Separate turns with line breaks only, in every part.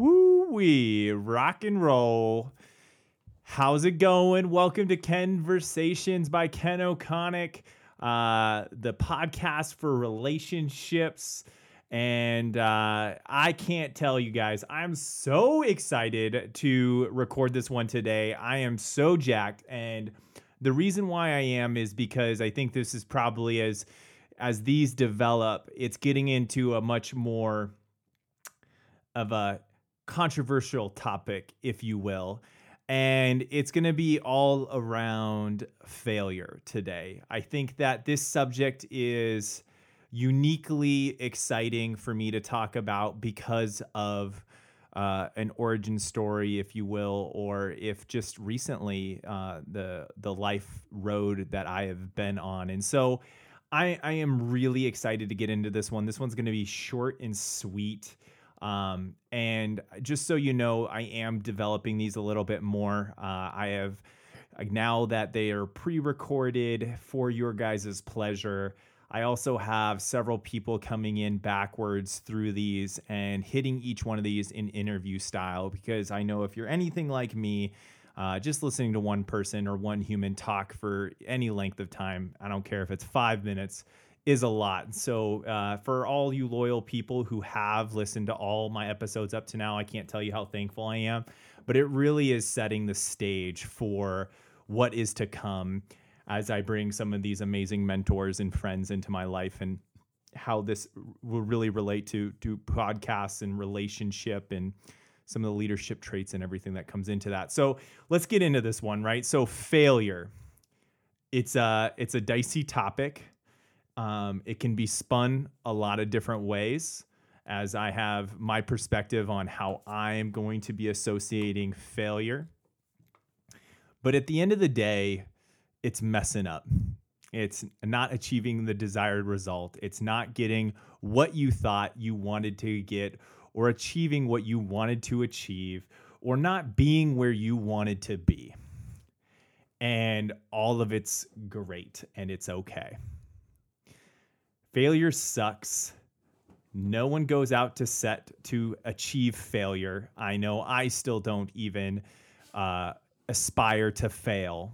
Woo wee, rock and roll. How's it going? Welcome to Conversations by Ken O'Conick, uh, the podcast for relationships. And uh, I can't tell you guys, I'm so excited to record this one today. I am so jacked. And the reason why I am is because I think this is probably as as these develop, it's getting into a much more of a controversial topic, if you will. And it's going to be all around failure today. I think that this subject is uniquely exciting for me to talk about because of uh, an origin story, if you will, or if just recently uh, the the life road that I have been on. And so I, I am really excited to get into this one. This one's going to be short and sweet. Um, and just so you know, I am developing these a little bit more. Uh, I have now that they are pre-recorded for your guys' pleasure. I also have several people coming in backwards through these and hitting each one of these in interview style because I know if you're anything like me, uh, just listening to one person or one human talk for any length of time, I don't care if it's five minutes, is a lot. So, uh, for all you loyal people who have listened to all my episodes up to now, I can't tell you how thankful I am, but it really is setting the stage for what is to come as I bring some of these amazing mentors and friends into my life and how this will really relate to to podcasts and relationship and some of the leadership traits and everything that comes into that. So let's get into this one, right? So failure. It's a it's a dicey topic. Um, it can be spun a lot of different ways. As I have my perspective on how I am going to be associating failure. But at the end of the day, it's messing up. It's not achieving the desired result. It's not getting what you thought you wanted to get or achieving what you wanted to achieve or not being where you wanted to be. And all of it's great and it's okay. Failure sucks. No one goes out to set to achieve failure. I know I still don't even uh, aspire to fail.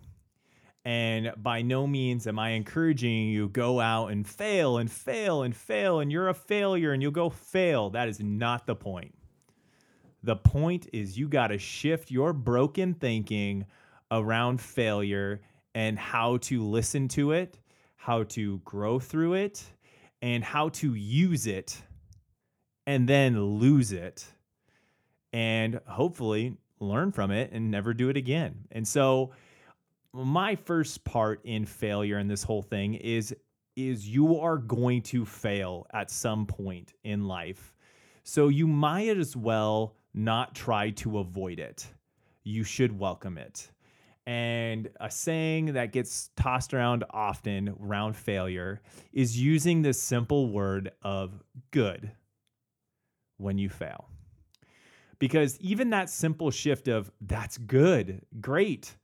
And by no means am I encouraging you go out and fail and fail and fail and you're a failure and you'll go fail. That is not the point. The point is you got to shift your broken thinking around failure and how to listen to it, how to grow through it, and how to use it and then lose it and hopefully learn from it and never do it again. And so my first part in failure in this whole thing is is you are going to fail at some point in life. So you might as well not try to avoid it. You should welcome it. And a saying that gets tossed around often around failure is using the simple word of good when you fail. Because even that simple shift of that's good, great,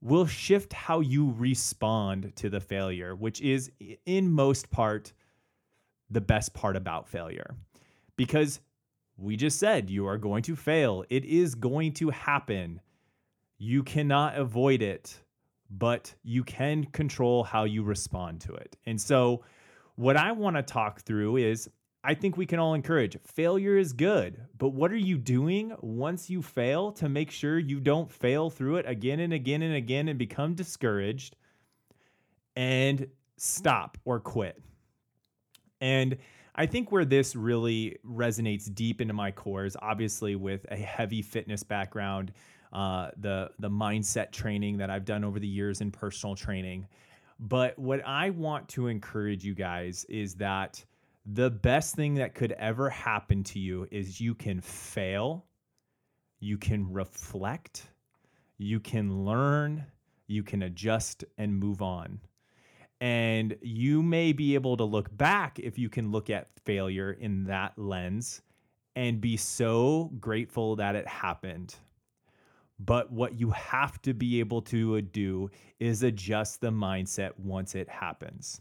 will shift how you respond to the failure, which is in most part the best part about failure. Because we just said you are going to fail, it is going to happen. You cannot avoid it, but you can control how you respond to it. And so, what I want to talk through is I think we can all encourage failure is good, but what are you doing once you fail to make sure you don't fail through it again and again and again and become discouraged and stop or quit? And I think where this really resonates deep into my core is obviously with a heavy fitness background, uh, the the mindset training that I've done over the years in personal training. But what I want to encourage you guys is that the best thing that could ever happen to you is you can fail, you can reflect, you can learn, you can adjust and move on. And you may be able to look back if you can look at failure in that lens and be so grateful that it happened. But what you have to be able to uh, do is adjust the mindset once it happens.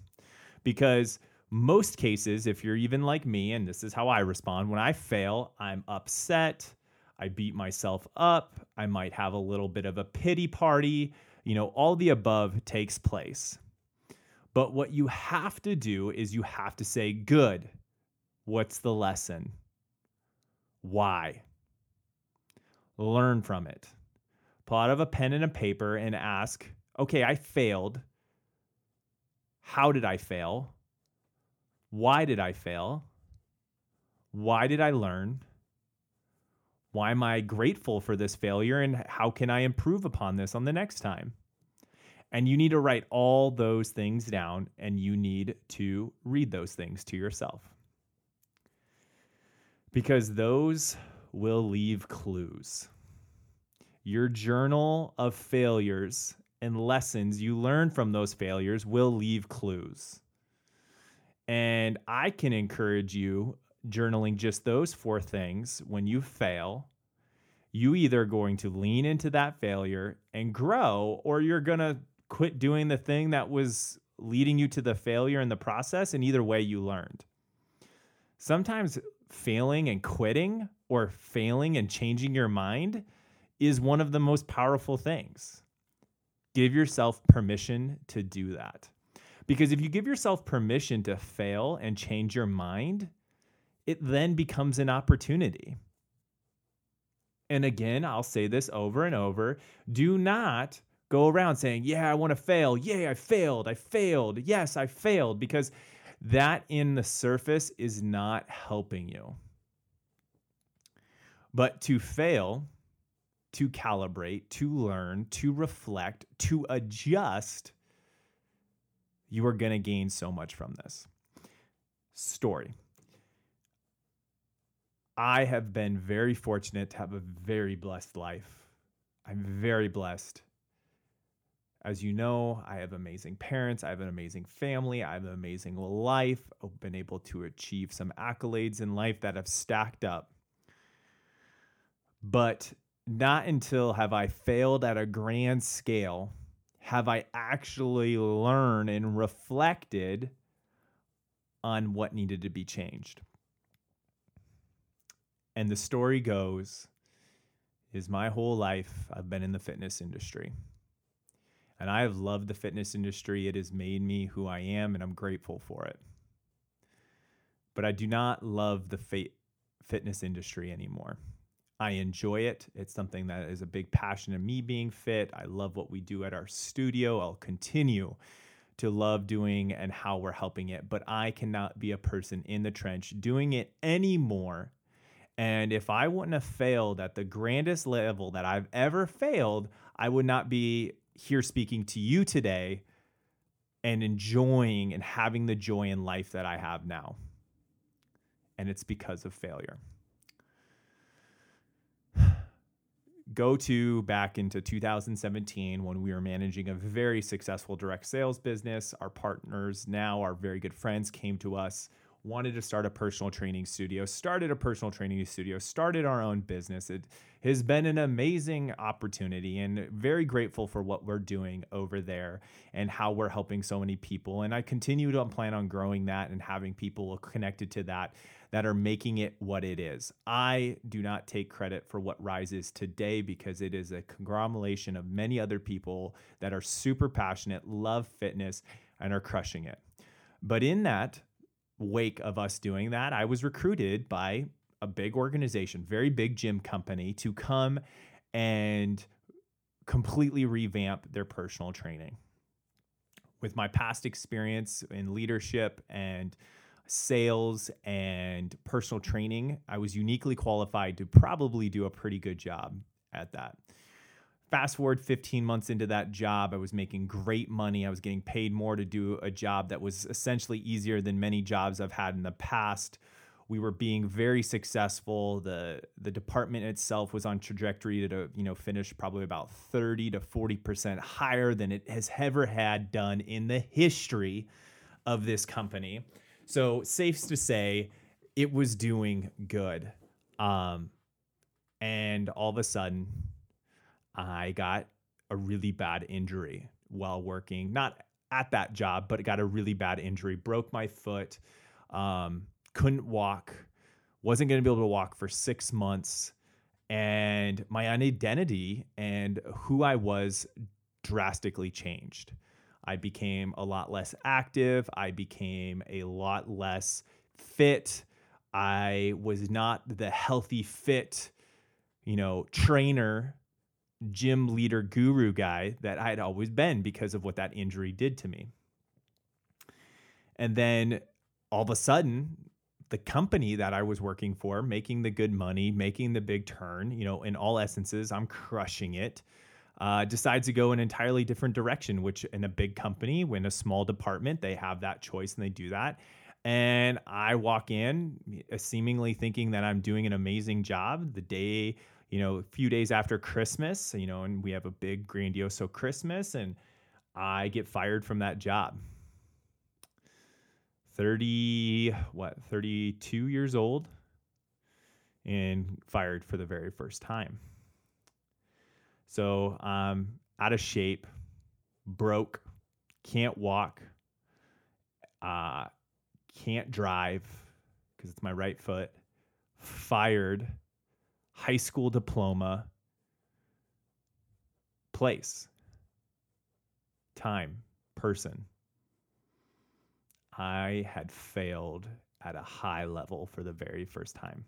Because most cases, if you're even like me, and this is how I respond, when I fail, I'm upset, I beat myself up. I might have a little bit of a pity party. You know, all the above takes place. But what you have to do is you have to say, Good. What's the lesson? Why? Learn from it. Pull out of a pen and a paper and ask, Okay, I failed. How did I fail? Why did I fail? Why did I learn? Why am I grateful for this failure and how can I improve upon this on the next time? And you need to write all those things down and you need to read those things to yourself. Because those will leave clues. Your journal of failures and lessons you learn from those failures will leave clues. And I can encourage you journaling just those four things, when you fail, you either going to lean into that failure and grow, or you're going to quit doing the thing that was leading you to the failure in the process. And either way, you learned. Sometimes failing and quitting or failing and changing your mind is one of the most powerful things. Give yourself permission to do that. Because if you give yourself permission to fail and change your mind, it then becomes an opportunity. And again, I'll say this over and over do not go around saying, Yeah, I want to fail. Yeah, I failed. I failed. Yes, I failed. Because that in the surface is not helping you. But to fail, to calibrate, to learn, to reflect, to adjust, you are going to gain so much from this. Story. I have been very fortunate to have a very blessed life. I'm very blessed. As you know, I have amazing parents. I have an amazing family. I have an amazing life. I've been able to achieve some accolades in life that have stacked up. But not until have I failed at a grand scale have I actually learned and reflected on what needed to be changed. And the story goes is my whole life I've been in the fitness industry. And I have loved the fitness industry. It has made me who I am, and I'm grateful for it. But I do not love the fitness industry anymore. I enjoy it. It's something that is a big passion of me being fit. I love what we do at our studio. I'll continue to love doing and how we're helping it, but I cannot be a person in the trench doing it anymore and if I wouldn't have failed at the grandest level that I've ever failed, I would not be here speaking to you today and enjoying and having the joy in life that I have now. And it's because of failure. Go to back into 2017 when we were managing a very successful direct sales business. Our partners, now our very good friends, came to us wanted to start a personal training studio, started a personal training studio, started our own business. It has been an amazing opportunity and very grateful for what we're doing over there and how we're helping so many people. And I continue to plan on growing that and having people connected to that that are making it what it is. I do not take credit for what rises today because it is a conglomeration of many other people that are super passionate, love fitness, and are crushing it. But in that, wake of us doing that, I was recruited by a big organization, very big gym company, to come and completely revamp their personal training. With my past experience in leadership and sales and personal training, I was uniquely qualified to probably do a pretty good job at that. Fast forward 15 months into that job, I was making great money. I was getting paid more to do a job that was essentially easier than many jobs I've had in the past. We were being very successful. The the department itself was on trajectory to you know finish probably about 30 to 40% higher than it has ever had done in the history of this company. So safe to say, it was doing good. Um, and all of a sudden, I got a really bad injury while working, not at that job, but got a really bad injury, broke my foot, um, couldn't walk, wasn't going to be able to walk for six months. and my identity and who I was drastically changed. I became a lot less active. I became a lot less fit. I was not the healthy, fit, you know, trainer, gym leader, guru guy that I had always been because of what that injury did to me. And then all of a sudden, the company that I was working for, making the good money, making the big turn, you know, in all essences, I'm crushing it. Uh, decides to go an entirely different direction, which in a big company, when a small department, they have that choice and they do that. And I walk in seemingly thinking that I'm doing an amazing job. The day, you know, a few days after Christmas, you know, and we have a big grandiose Christmas, and I get fired from that job. 30 what 32 years old and fired for the very first time so um out of shape broke can't walk uh can't drive because it's my right foot fired high school diploma place. Time. Person. I had failed at a high level for the very first time.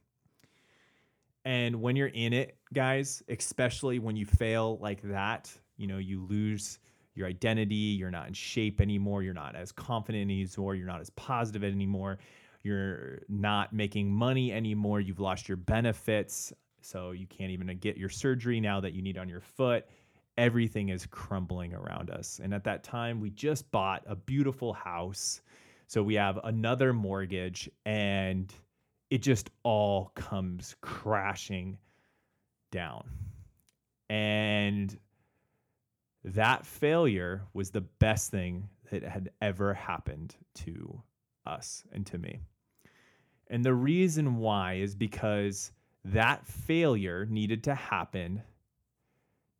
And when you're in it, guys, especially when you fail like that, you know, you lose your identity, you're not in shape anymore, you're not as confident anymore, you're not as positive anymore, you're not making money anymore, you've lost your benefits, so you can't even get your surgery now that you need on your foot. Everything is crumbling around us. And at that time, we just bought a beautiful house so we have another mortgage and it just all comes crashing down. And that failure was the best thing that had ever happened to us and to me. And the reason why is because that failure needed to happen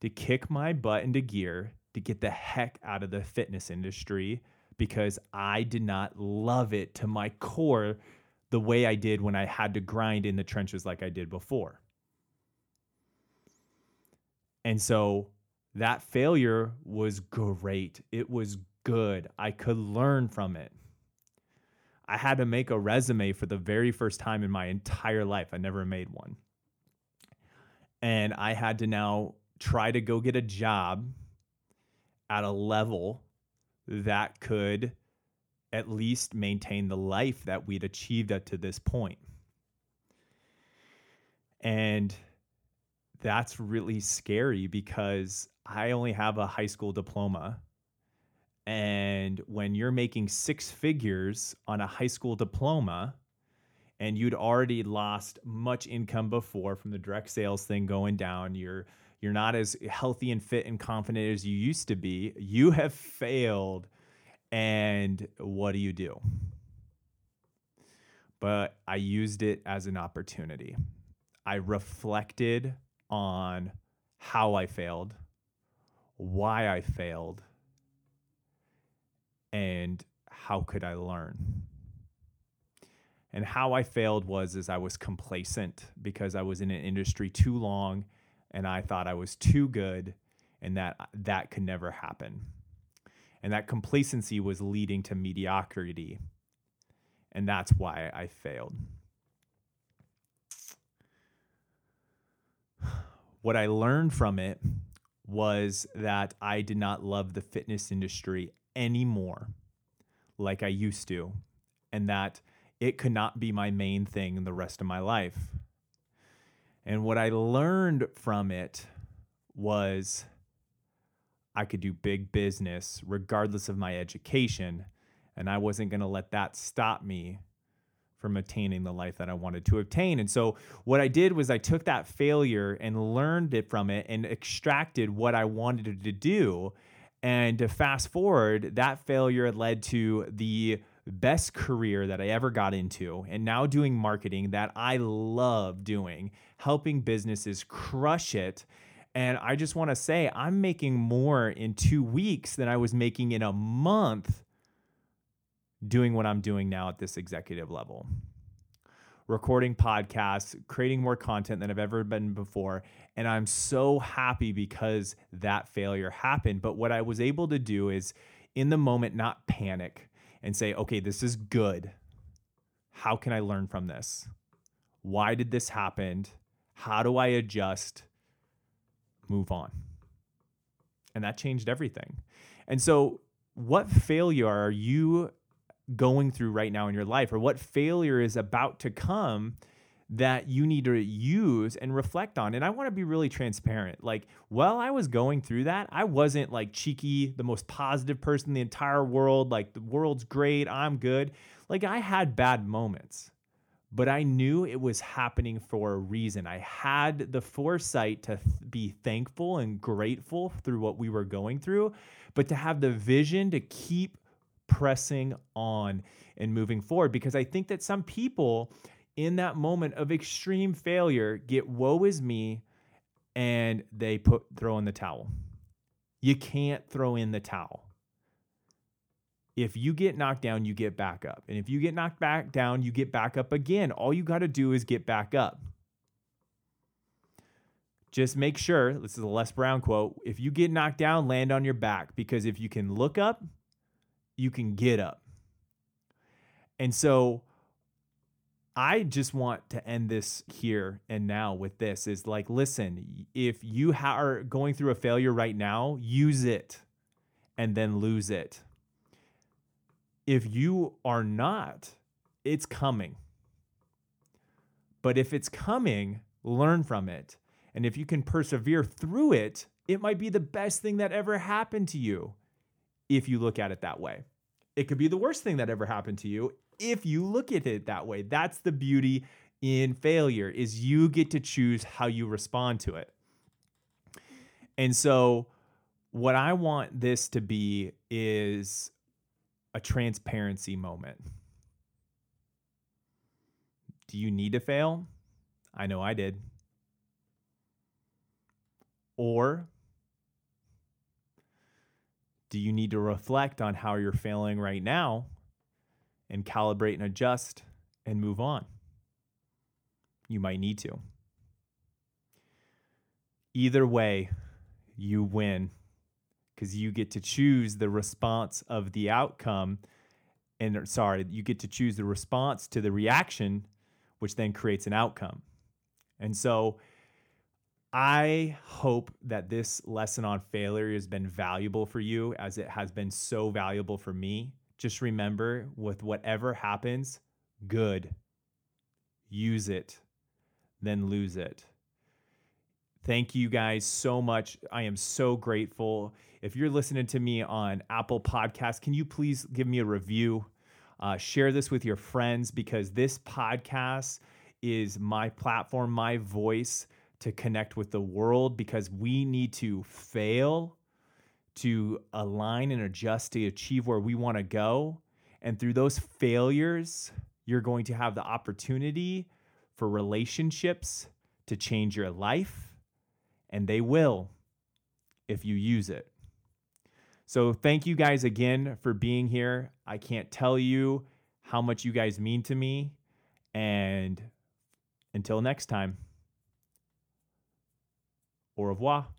to kick my butt into gear to get the heck out of the fitness industry because I did not love it to my core the way I did when I had to grind in the trenches like I did before. And so that failure was great. It was good. I could learn from it. I had to make a resume for the very first time in my entire life. I never made one. And I had to now try to go get a job at a level that could at least maintain the life that we'd achieved up to this point. And that's really scary because I only have a high school diploma. And when you're making six figures on a high school diploma, and you'd already lost much income before from the direct sales thing going down, you're you're not as healthy and fit and confident as you used to be. You have failed. And what do you do? But I used it as an opportunity. I reflected on how I failed, why I failed, and how could I learn. And how I failed was as I was complacent because I was in an industry too long and I thought I was too good and that that could never happen. And that complacency was leading to mediocrity. And that's why I failed. What I learned from it was that I did not love the fitness industry anymore like I used to, and that it could not be my main thing the rest of my life. And what I learned from it was I could do big business regardless of my education. And I wasn't going to let that stop me from attaining the life that I wanted to obtain. And so, what I did was I took that failure and learned it from it and extracted what I wanted to do. And to fast forward, that failure led to the best career that I ever got into, and now doing marketing that I love doing, helping businesses crush it. And I just want to say, I'm making more in two weeks than I was making in a month doing what I'm doing now at this executive level. Recording podcasts, creating more content than I've ever been before. And I'm so happy because that failure happened. But what I was able to do is in the moment, not panic and say, okay, this is good. How can I learn from this? Why did this happen? How do I adjust? Move on. And that changed everything. And so, what failure are you going through right now in your life, or what failure is about to come that you need to use and reflect on. And I want to be really transparent. Like, while I was going through that, I wasn't like cheeky, the most positive person in the entire world. Like, the world's great, I'm good. Like, I had bad moments, but I knew it was happening for a reason. I had the foresight to th- be thankful and grateful through what we were going through, but to have the vision to keep pressing on and moving forward because I think that some people in that moment of extreme failure get woe is me and they put throw in the towel. You can't throw in the towel. If you get knocked down, you get back up. And if you get knocked back down, you get back up again. All you got to do is get back up. Just make sure, this is a Les Brown quote, if you get knocked down, land on your back because if you can look up, you can get up. And so I just want to end this here and now with this is like, listen, if you ha- are going through a failure right now, use it and then lose it. If you are not, it's coming. But if it's coming, learn from it. And if you can persevere through it, it might be the best thing that ever happened to you if you look at it that way. It could be the worst thing that ever happened to you if you look at it that way. That's the beauty in failure is you get to choose how you respond to it. And so what I want this to be is a transparency moment. Do you need to fail? I know I did. Or do you need to reflect on how you're failing right now and calibrate and adjust and move on? You might need to. Either way, you win because you get to choose the response of the outcome. And sorry, you get to choose the response to the reaction, which then creates an outcome. And so, I hope that this lesson on failure has been valuable for you as it has been so valuable for me. Just remember with whatever happens, good. Use it, then lose it. Thank you guys so much. I am so grateful. If you're listening to me on Apple Podcasts, can you please give me a review? Uh, share this with your friends because this podcast is my platform, my voice to connect with the world because we need to fail to align and adjust to achieve where we want to go. And through those failures, you're going to have the opportunity for relationships to change your life, and they will if you use it. So, thank you guys again for being here. I can't tell you how much you guys mean to me. And until next time. Au revoir.